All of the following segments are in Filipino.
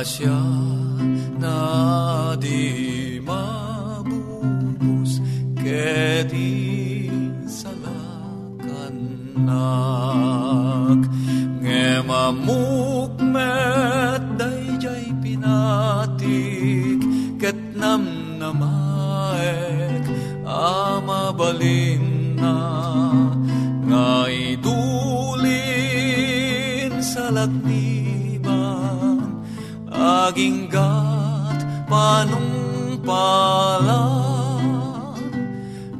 Grasya na di mabubus ket salakannak ngemamukmet dayjay pinatik ket namnamaek amabalin na. Nga aging gat panungpalan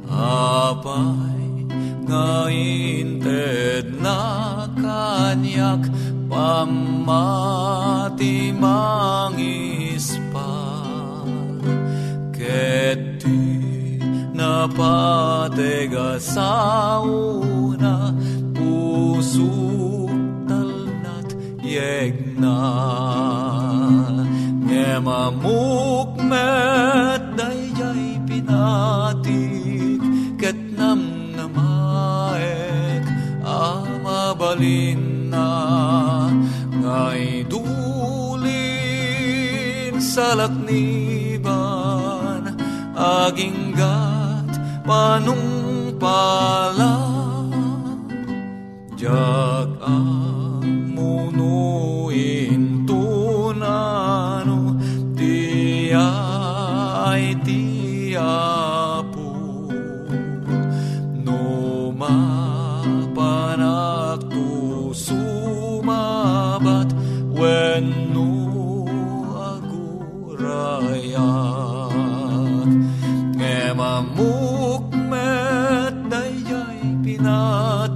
apay nga inted na kanyak pamati mangispal ket di napatega sa una pusuk talnat yegna ngemamukmet dayjay pinatik ket namnamaek amabalin na ngay dulin sa lakniban aging gat panungpalan jag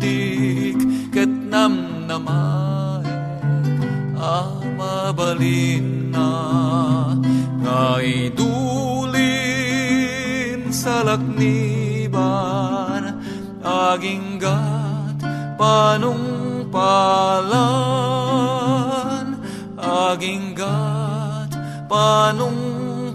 pinatik ket namnamaek amabalin na nga idulin sa lakniban aging gat panungpalan aging gat panungpalan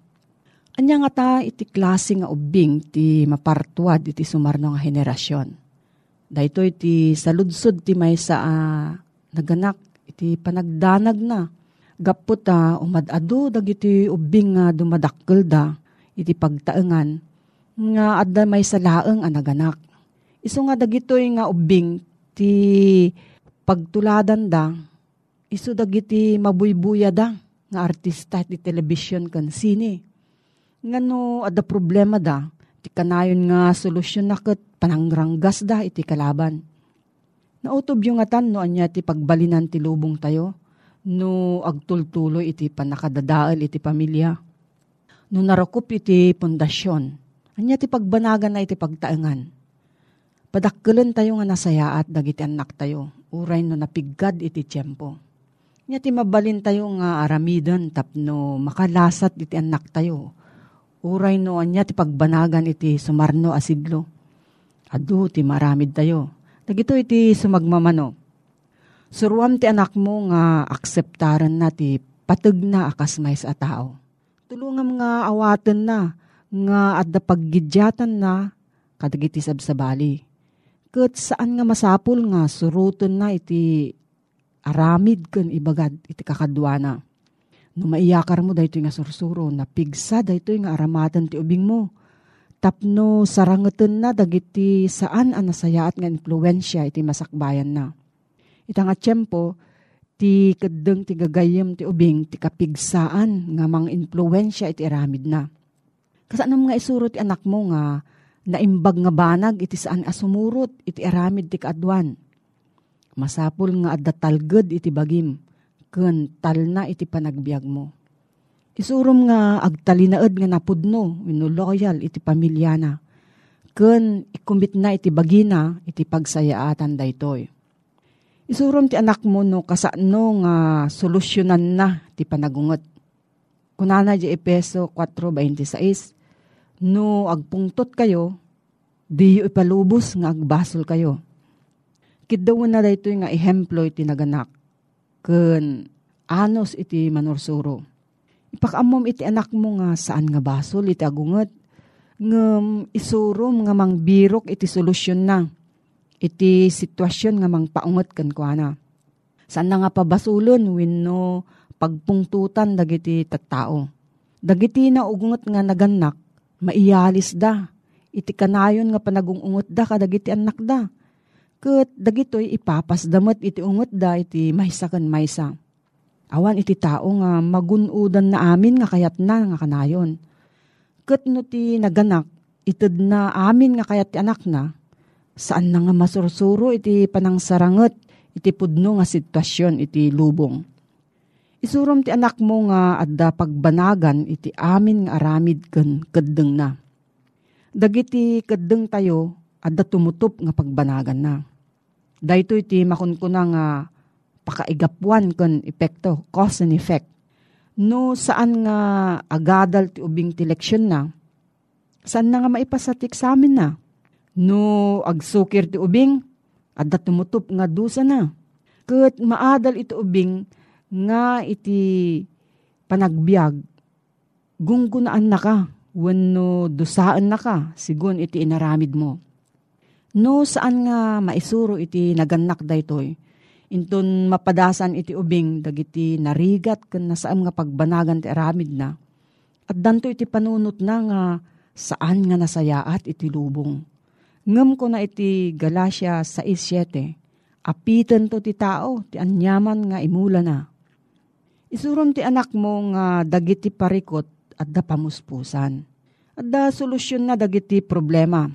Anya nga ta iti klase nga ubing ti mapartuad iti sumarno nga henerasyon. Dahito iti saludsod ti may sa uh, naganak iti panagdanag na. Gapot ta uh, umadado dagiti ubing nga dumadakkel da iti pagtaengan nga adda may sa laeng ang naganak. Iso nga dagitoy nga ubing ti pagtuladan da iso dagiti mabuybuya da nga artista ti television kan sini. Nga no, ada problema da, ti kanayon nga solusyon na kat panangranggas da iti kalaban. Nautob yung atan no anya ti pagbalinan ti lubong tayo, no agtultuloy iti panakadadaal iti pamilya. No narakop iti pundasyon, anya ti pagbanagan na iti pagtaengan. Padakkelan tayo nga nasayaat dagiti anak tayo, uray no napiggad iti tiyempo Nya ti mabalin tayo nga aramidan tapno makalasat iti anak tayo. Uray no anya ti pagbanagan iti sumarno asidlo. Adu ti maramid tayo. Dagito iti sumagmamano. Suruam ti anak mo nga akseptaran na ti patag na akas may sa tao. Tulungam nga awaten na nga adda paggidyatan na kadagiti sabsabali. Kat saan nga masapul nga suruton na iti aramid ken ibagad iti kakadwana. No maiyakar mo dayto nga sursuro, na pigsa dayto nga aramatan ti ubing mo. Tapno sarangeten na dagiti saan ang nasayaat nga influensya iti masakbayan na. Ita nga tiyempo, ti kadeng ti gagayem ti ubing ti kapigsaan nga mang influensya iti aramid na. Kasanam nga isuro ti anak mo nga naimbag nga banag iti saan asumurot iti aramid ti kaadwan Masapul nga adda talged iti bagim, ken talna iti panagbiag mo. Isurum nga agtalinaed nga napudno, wino loyal iti pamilyana. Ken ikumit na iti bagina iti pagsayaatan daytoy. Isurum ti anak mo no kasano nga solusyonan na ti panagungot. Kunana di Epeso 4.26, no agpungtot kayo, di ipalubos nga agbasol kayo Kidaw na dayto nga ehemplo iti naganak. Ken anos iti manursuro. Ipakamom iti anak mo nga saan nga basol iti agunget. Ngem isurom nga mangbirok iti solusyon na. Iti sitwasyon nga mangpaunget ken kuana. Saan na nga pabasulon wenno pagpungtutan dagiti tattao. Dagiti na ugunget nga naganak, maiyalis da. Iti kanayon nga panagungungot da kadagiti anak da Kat dagitoy ipapas damot iti ungot da iti maysa kan maysa. Awan iti tao nga magunudan na amin nga kayat na nga kanayon. Kat no ti naganak, ited na amin nga kayat ti anak na, saan na nga masursuro iti panangsaranget iti pudno nga sitwasyon iti lubong. Isurom ti anak mo nga adda pagbanagan iti amin nga aramid ken keddeng na. Dagiti keddeng tayo adda tumutup nga pagbanagan na. Dahito iti makunkuna nga pakaigapuan kon epekto, cause and effect. No saan nga agadal ti ubing ti leksyon na, saan na nga maipasatik sa amin na. No agsukir ti ubing, adda tumutup nga dusa na. Kat maadal iti ubing nga iti panagbiag, gunggunaan na ka, wano dusaan na ka, sigun iti inaramid mo No saan nga maisuro iti naganak daytoy. Inton mapadasan iti ubing dagiti narigat ken nasaam nga pagbanagan ti aramid na. At danto iti panunot na nga saan nga nasayaat iti lubong. Ngem ko na iti Galacia 6.7. Apitan to ti tao, ti anyaman nga imula na. Isurom ti anak mo nga dagiti parikot at da pamuspusan. At da solusyon na dagiti problema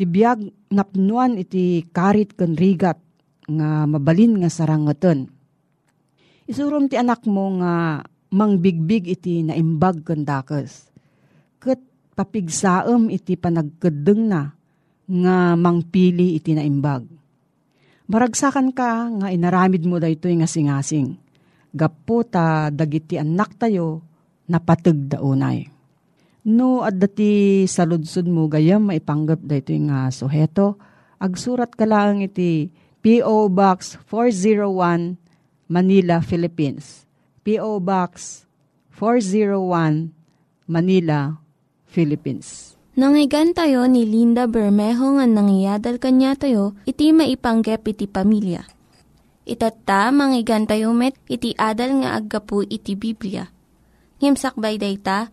Ti biyag napnuan iti karit ken rigat nga mabalin nga sarangaten. Isurum ti anak mo nga mangbigbig iti naimbag kandakes. Kat papigsaem iti panagkedeng na nga mangpili iti naimbag. Maragsakan ka nga inaramid mo daytoy nga singasing. Gapo ta dagiti anak tayo napateg daunay. No at dati sa ludsud mo gayam maipanggap daytoy nga suheto, agsurat ka lang iti P.O. Box 401 Manila, Philippines. P.O. Box 401 Manila, Philippines. Nangyigan tayo ni Linda Bermejo nga nangyadal kanya tayo, iti maipanggep iti pamilya. Itatta, manggigan tayo met, iti adal nga aggapu iti Biblia. Ngimsakbay day ta,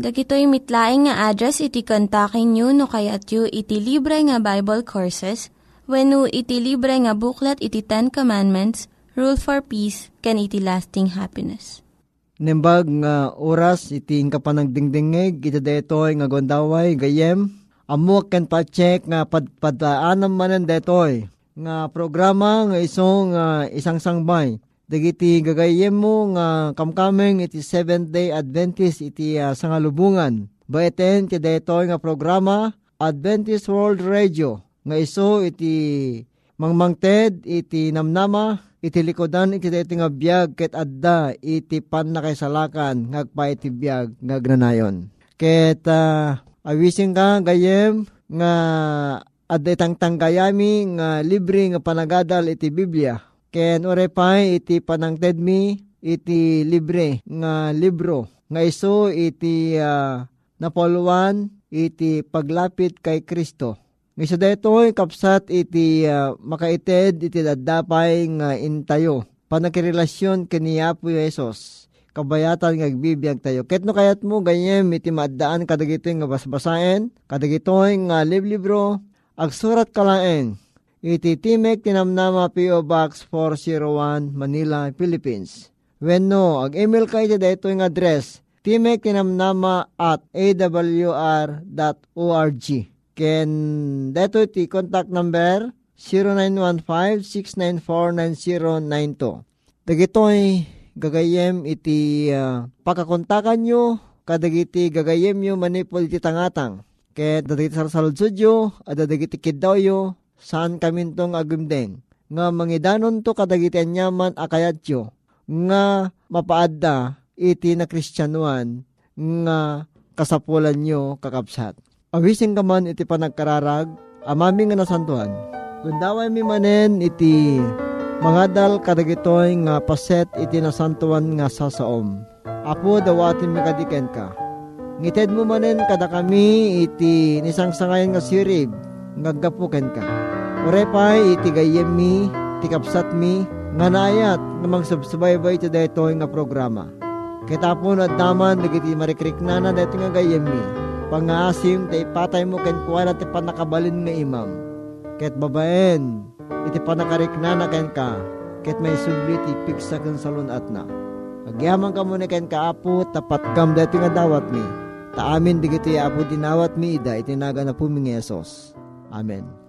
Dagitoy mitlaing nga address iti kontakin nyo no kayat yu iti libre nga Bible Courses when iti libre nga buklat iti Ten Commandments Rule for Peace, can iti lasting happiness. Nimbag nga oras iti kapanagdingdingig iti detoy nga gondaway gayem amok ken pa-check nga padpadaanam manen detoy nga programa nga isong uh, isang sangbay dagiti gagayem mo nga kamkameng iti Seventh Day Adventist iti uh, sangalubungan baeten ti detoy nga programa Adventist World Radio nga iso iti mangmangted iti namnama iti likodan iti deti nga biyag ket adda iti pan na kay salakan ngagpa iti biyag ngagnanayon. Ket uh, awising ka gayem nga adda itang tanggayami nga libre nga panagadal iti Biblia. Ken orepay iti panangted mi iti libre nga libro nga iso iti uh, napoluan iti paglapit kay Kristo Misa detoy kapsat iti uh, makaited iti dadapay nga intayo. Panakirelasyon kaniya po Yesus. Kabayatan nga agbibiyag tayo. Ket no kayat mo ganyem iti maddaan kadagitoy nga basbasaen, kadagitoy nga liblibro, agsurat kalaeng. Iti Timek Tinamnama P.O. Box 401 Manila, Philippines. When no, ag-email ka iti daytoy nga address Timek Tinamnama at awr.org Ken dato ti contact number 0915-694-9092. Dagitoy gagayem iti uh, pakakontakan nyo kadagiti gagayem nyo manipol iti tangatang. Ket dadagiti sarsaludsudyo at dadagiti kidawyo saan kami tong agumdeng. Nga mangidanon to kadagiti anyaman akayatyo nga mapaadda iti na kristyanuan nga kasapulan nyo kakapsat. Awising ka man iti panagkararag, amami nga nasantuhan. Gundaway mi manen iti mga dal kadagitoy nga paset iti nasantuan nga sasaom. Apo dawatin mi kadiken ka. Ngited mo manen kada kami iti nisang sangayon nga sirib, ngaggapuken ka. Urepay iti gayem mi, iti kapsat mi, nga naayat nga magsubsubaybay iti daytoy nga programa. Kitapon at daman, nagiti marikrik na na daytoy nga gayem mi pangasim tay patay mo ken kuana ti panakabalin nga imam. Ket babaen, iti panakarikna na ken ka, ket may subli ti piksa ken salon atna. Agyaman ka muna ken kaapo, tapat kam dati nga dawat mi. Taamin digiti apo dinawat mi ida, itinaga na po mi. Amen.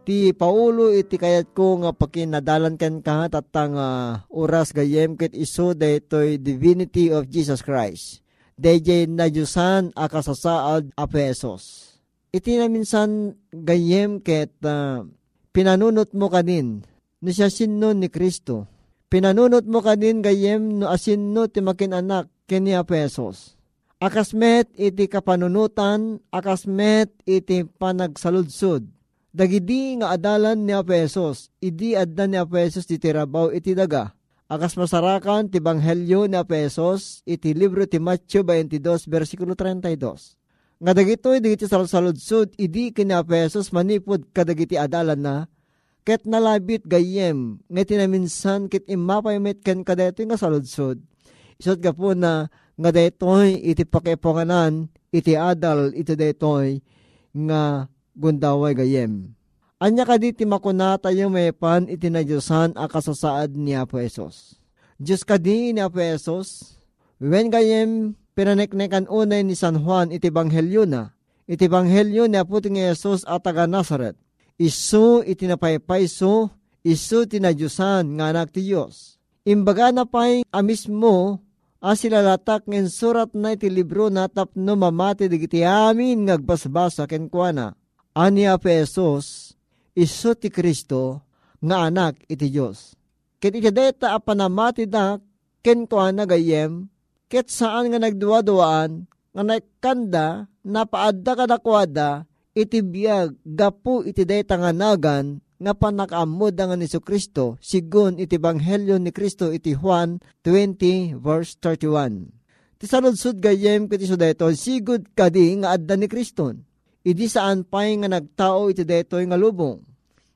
Ti paulo iti kayat ko nga pakinadalan ken ka tatang uh, oras gayem ket iso daytoy divinity of Jesus Christ DJ na Diyosan akasasaad a pesos. Iti na minsan gayem ket uh, pinanunot mo kanin no siya sinno ni Kristo. Pinanunot mo kanin gayem no asinno ti makin anak kini a pesos. Akasmet iti kapanunutan, akasmet iti panagsaludsod. Dagidi nga adalan ni Apesos, idi adda ni Apesos ti tirabaw iti daga Akas masarakan ti Banghelyo ni Apesos iti libro ti Matthew 22 versikulo 32. Nga dagitoy digiti salsaludsud idi kini Apesos manipod kadagiti adalan na ket nalabit gayem nga tinaminsan ket imapay met ken kadaytoy nga saludsud. Isot ka po na nga daytoy iti pakipunganan iti adal iti daytoy nga gundaway gayem. Anya ka di ti makuna tayo may pan iti na Diyosan a kasasaad ni Apo Esos. Diyos ka di ni Apo Esos, when gayem pinaneknekan unay ni San Juan iti banghelyo na, iti banghelyo ni Apo ti Esos at taga Nazaret. Isu iti napaypayso, isu tinadyosan nga anak ti Diyos. Imbaga na pa'y amis mo, asilalatak ng surat na iti libro na tapno mamati digiti amin ngagbasbasa kenkwana. Ani a pesos, iso ti Kristo, nga anak iti Diyos. Ket iti deta a panamati da, kenkwana gayem, ket saan nga nagduwa-duwaan, nga naikanda, napaadda ka nakwada, iti biyag, gapu iti deta nga nagan, nga panakaamod nga ni Kristo sigun iti Banghelyo ni Kristo iti Juan 20 verse 31. Ti saludsud gayem kiti so daytoy sigud kadi nga adda ni Kriston. Idi saan pay nga nagtao iti daytoy nga lubong.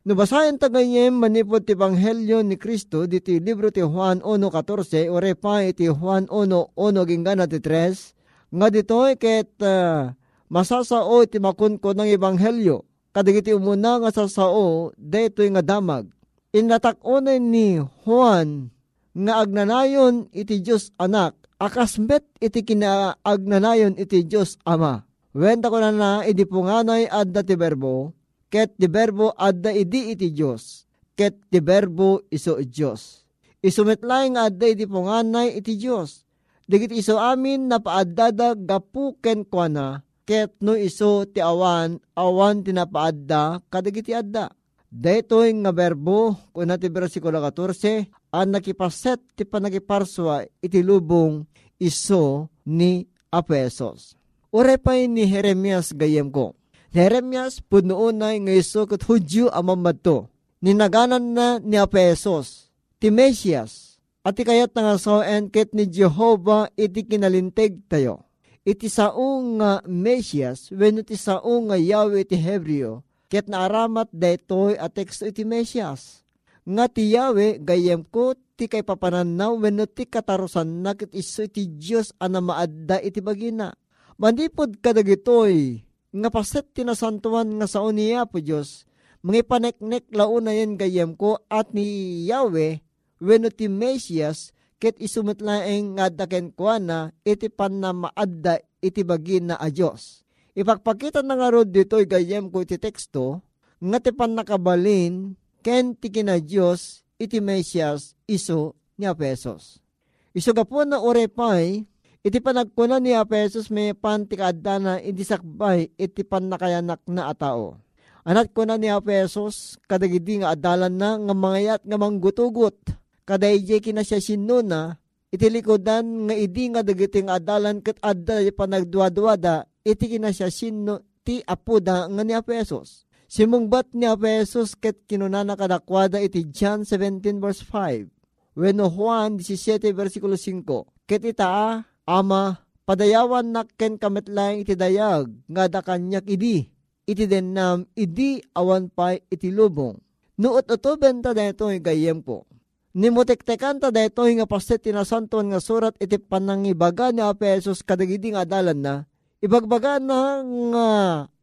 No basayan ta gayem manipod ti Banghelyo ni Kristo diti libro ti Juan 1.14 ore pa iti Juan 1.1 ginggana ti 3 nga ditoy ket uh, masasao iti makunko ng Ebanghelyo kadagiti umuna nga sa sao, detoy nga damag. Inatakunay ni Juan nga agnanayon iti Diyos anak, akasmet iti kinaagnanayon iti Diyos ama. Wenta ko na na, idi punganay adda ti berbo, ket ti berbo adda idi iti Diyos, ket ti berbo iso Diyos. Isumetlay nga adda iti punganay iti Diyos. Digit iso amin na paaddada gapuken kwa na, ket no iso ti awan, awan tinapaadda, kadagiti adda. Daytoy nga berbo, kuna ti versikulo 14, ang nakipaset ti panagiparswa iti lubong iso ni Apesos. Urepay ni Jeremias gayem ko. Jeremias punoonay nga iso kat hudyo amamad to. Ninaganan na ni Apesos, ti Mesias, at ikayat nga soen ket ni Jehovah iti kinalinteg tayo iti saong nga Mesias, when iti saong nga Yahweh iti Hebreo, ket naaramat daytoy at teksto iti Mesias. Nga ti Yahweh, gayem ko, ti kay papananaw, when ti katarusan na ket iso iti Diyos ana maadda iti bagina. Manipod kadagitoy, nga paset tinasantuan nga sao niya po Diyos, mga paneknek launa yan gayem ko at ni Yahweh, when ti Mesias, ket isumitlaeng nga daken kuana iti pan na maadda iti bagin na a Diyos. Ipagpakita na nga rod dito gayem ko iti teksto nga ti pan nakabalin ken ti kina Diyos iti Mesias iso ni Apesos. Iso po na orepay iti panagkuna ni Apesos may pantikadda na iti sakbay iti pan nakayanak na atao. Anak ko na ni Apesos kadagidi nga adalan na nga mangayat nga manggutugot kadayjay kina siya sinuna, iti likodan nga idi nga dagiting adalan kat adda panagduwa-duwada, iti kina siya sino ti apuda nga ni Apesos. Simungbat ni Apesos ket kinunana kadakwada iti John 17 verse 5. When Juan 17 versikulo 5. Ket ita ama padayawan nakken kametlaeng iti dayag nga da kanyak idi. Iti denam idi awan pa iti lubong. Nuot oto benta deto gayem ko Nimutektekan ta dayto nga paset tinasanton nga surat iti panangibaga ni Apesos kadagidi nga adalan na. Ibagbaga na nga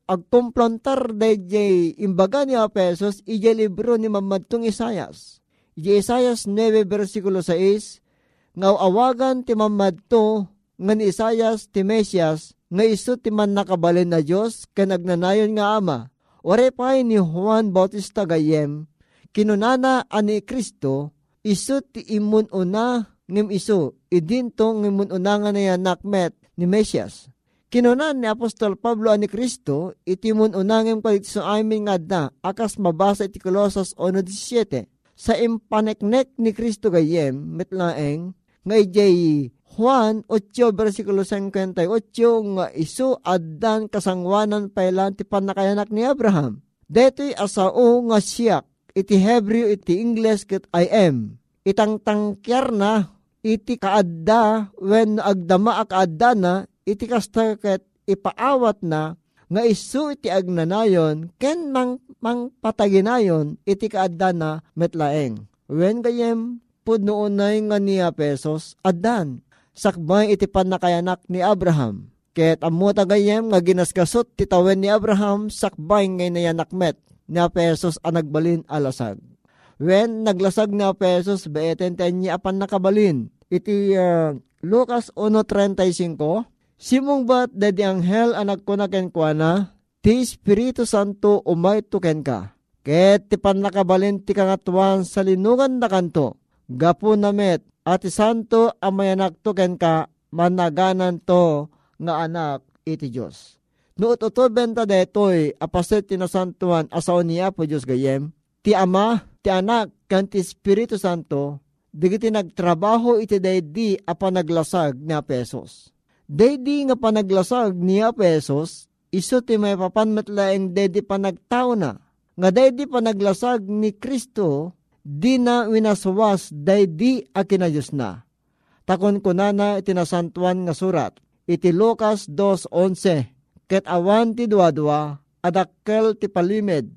agkumplantar dayjay imbaga ni Apesos ije libro ni mamadtong Isayas. Ije Isayas 9 versikulo 6 nga awagan ti mamadto nga ni Isayas ti Mesias nga iso ti man nakabalin na Diyos kanagnanayon nga ama. Ore pay ni Juan Bautista Gayem, kinunana ani Kristo iso ti imun una ngem iso idinto ngimun una nga na nakmet ni Mesias. Kinunan ni Apostol Pablo ani Kristo iti mun una ngem kalit so amin nga da akas mabasa iti Colossus 1.17 sa impaneknek ni Kristo gayem metlaeng nga ijay Juan 8 versikulo 58 nga iso addan kasangwanan pailan ti panakayanak ni Abraham. Deto'y asao nga siyak iti Hebrew iti English ket I am. Itang tangkyar na iti kaadda when agdama akaadda na iti kasta ket ipaawat na nga isu iti agnanayon ken mang, mang pataginayon iti kaadda na metlaeng. When gayem pud noonay nga niya pesos addan. sakbay iti panakayanak ni Abraham. Ket ammo tagayem nga ginaskasot ti tawen ni Abraham sakbay ngay nayanakmet ni Apesos ang nagbalin alasag. When naglasag ni Apesos beeten niya apan nakabalin. Iti uh, Lucas 1.35 Simong bat dedi anghel anak ko na kenkwana ti Espiritu Santo umay tuken ka. Ket ti panakabalin ti kangatuan sa linungan na kanto. Gapo namet at santo amayanak tuken ka managanan to nga anak iti Diyos. No uto benta detoy apaset tinasantuan asaw niya po Diyos gayem. Ti ama, ti anak, kan ti Espiritu Santo, digiti nagtrabaho iti daydi a panaglasag ni pesos. Daydi nga panaglasag ni pesos, iso ti may papanmatlaeng daydi panagtao na. Nga daydi panaglasag ni Kristo, di na winaswas daydi a kinayos na. Takon ko na na itinasantuan nga surat iti Lucas 2.11 ket awan ti duadwa adakkel ti palimed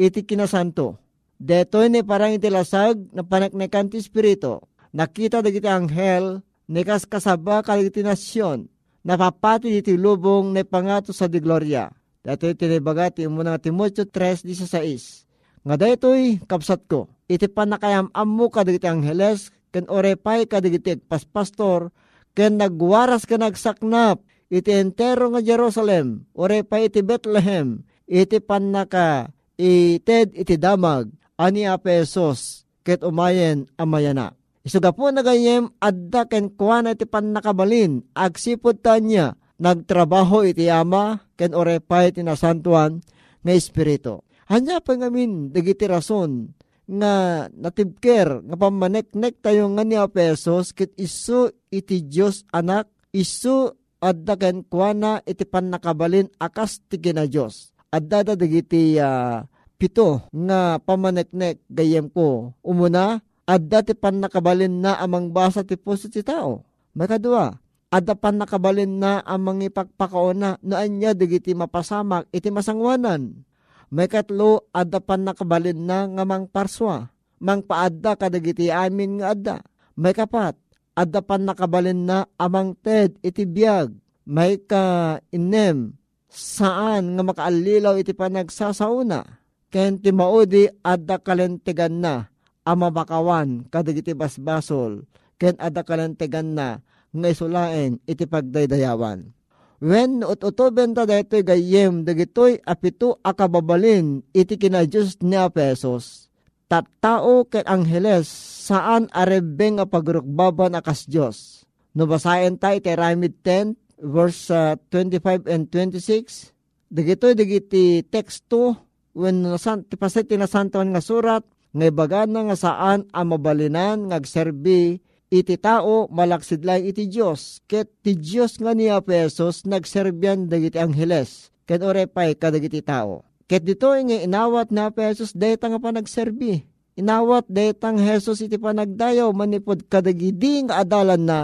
iti kinasanto. Detoy ni parang iti lasag na panaknekan ti Espiritu. Nakita dagiti anghel ni kaskasaba kaliti nasyon napapati iti lubong ni pangato sa di gloria. Dito tinibaga ti muna Timoteo 3.16. Nga daytoy kapsat ko, iti panakayam amu kadagiti angheles, ken orepay kadagiti pastor, ken nagwaras ka nagsaknap iti entero nga Jerusalem ore pa iti Bethlehem iti panaka ited iti damag ani apesos ket umayen amayana. Isuga po na ganyem adda ken kuana iti panakabalin agsipod tanya nagtrabaho iti ama ken ore pa iti nasantuan nga espiritu. Hanya pa ngamin dagiti rason nga natibker nga pamaneknek tayo nga ni Apesos kit isu iti Dios anak isu adda ken kuana iti pannakabalin akas ti na Dios adda da dagiti uh, pito nga pamaneknek gayem ko. Umuna adda ti pannakabalin na amang basa ti puso ti tao. Makadua adda pannakabalin na amang ipagpakaona no anya dagiti mapasamak iti masangwanan may katlo, adda pan nakabalin na nga mang parswa. Mang paadda kadagiti amin nga adda. May kapat, adda pan nakabalin na amang ted iti biyag. May ka inem, saan nga makaalilaw iti panagsasauna. Ken ti maudi adda kalentigan na amabakawan kadagiti basbasol. Ken adda kalentigan na nga isulaen iti pagdaydayawan When ututo benta daytoy gayem dagitoy apito akababalin iti kina Diyos ni pesos. Tattao ket angheles saan arebeng nga pagrukbaban akas Diyos. No basayan tayo iti Ramid 10 verse uh, 25 and 26. Dagitoy dagiti teksto when nasan ti paset tinasantawan nga surat nga ibagana nga saan ang mabalinan ngagserbi iti tao malaksidlay iti Dios ket ti Dios nga niya pesos nagserbyan dagiti angheles. Ket orepay kadagiti tao. Ket dito nga inawat na pesos dayta nga pa nagserbi inawat daytang Jesus iti panagdayaw manipod kadagidi nga adalan na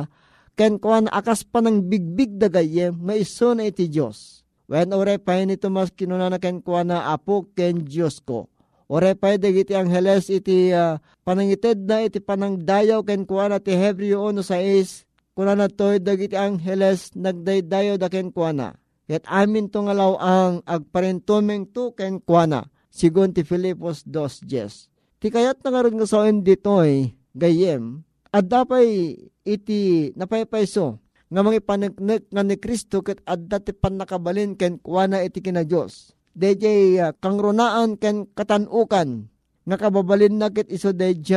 ken kuan akas pa ng bigbig dagayem maiso na iti Dios when orepay nito mas kinuna na ken kuan na apo ken Dios ko Ore pay dagiti angheles iti uh, panangited na iti panangdayaw ken kuana ti Hebreo 1.6 kuna na to'y dagiti angheles nagdaydayo da ken kuana. Ket amin to ngalaw ang agparentumeng to ken kuana. Sigon ti Filipos 2.10. Ti kayat na nga nga saon dito'y gayem at dapay iti napaypayso nga mga panagnek nga ni Kristo ket adda ti panakabalin ken kuana iti kina Dios DJ uh, kangrunaan ken katanukan nga kababalin na kit iso DJ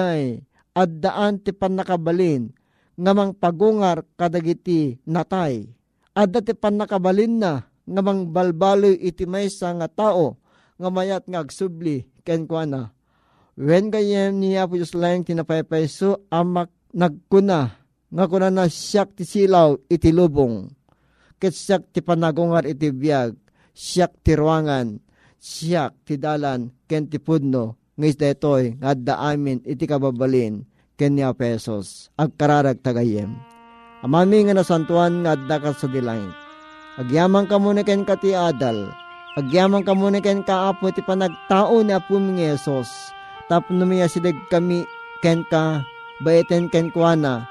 at daan ti panakabalin nga mang pagungar kadagiti natay. Adda ti panakabalin na nga mang balbaloy iti maysa nga tao nga mayat nga agsubli ken kuana. When gayem niya po Diyos lang tinapaypayso amak nagkuna nga kuna na siyak ti silaw iti lubong. Ket siyak ti panagungar iti biyag siyak ti ruangan, siyak ti dalan, ken ti pudno, ngis detoy, nga amin iti kababalin, ken ni pesos, agkararag tagayem. Amami nga nasantuan nga adda ka sa dilangit. Agyaman ka muna ken ka ti adal, agyaman ka muna ken ka apo ti panagtao ni apo mi Yesus, tapno miya sidag kami ken ka, baiten ken kuana,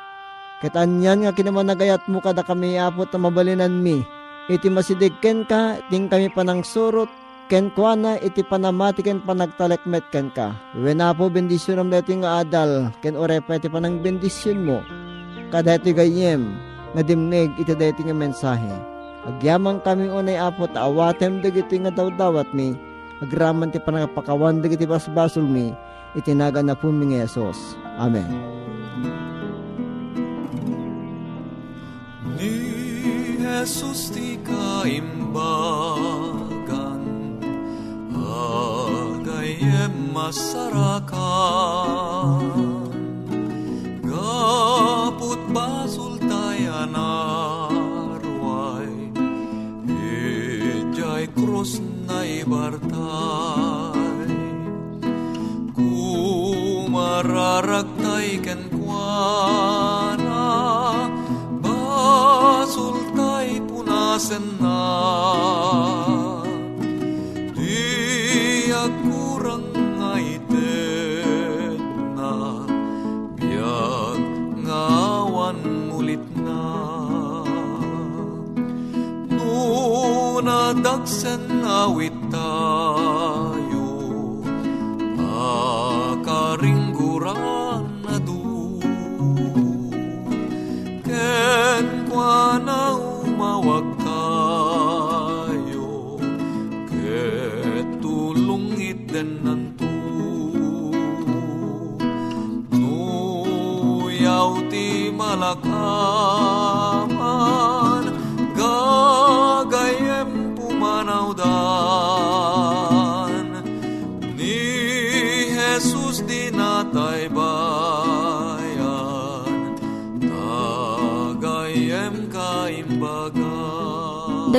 Ket anyan nga kinaman nagayat mo kada kami apot na mabalinan mi. Iti masidig ken ka, ting kami panang surot, ken kuana iti panamati ken panagtalekmet ken ka. Wena po bendisyon am dati nga adal, ken orepa iti panang bendisyon mo. Kada iti gayem, nga dimnig iti dati nga mensahe. Agyamang kami unay apot awatem dagiti nga dawdawat mi, agraman ti panagapakawan dagiti basbasol mi, itinaga na po mi nga. Amen. Jesus ti kaimbagan Agayem masarakan. Gaput basul tayo narway Ijay krus na ibartay Kumararagtay ken kuana punasen na Di kurang ngaitet na Biag ngawan mulit na. Nuna dagsen awit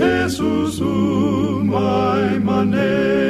manen, ni Jesus umay manen.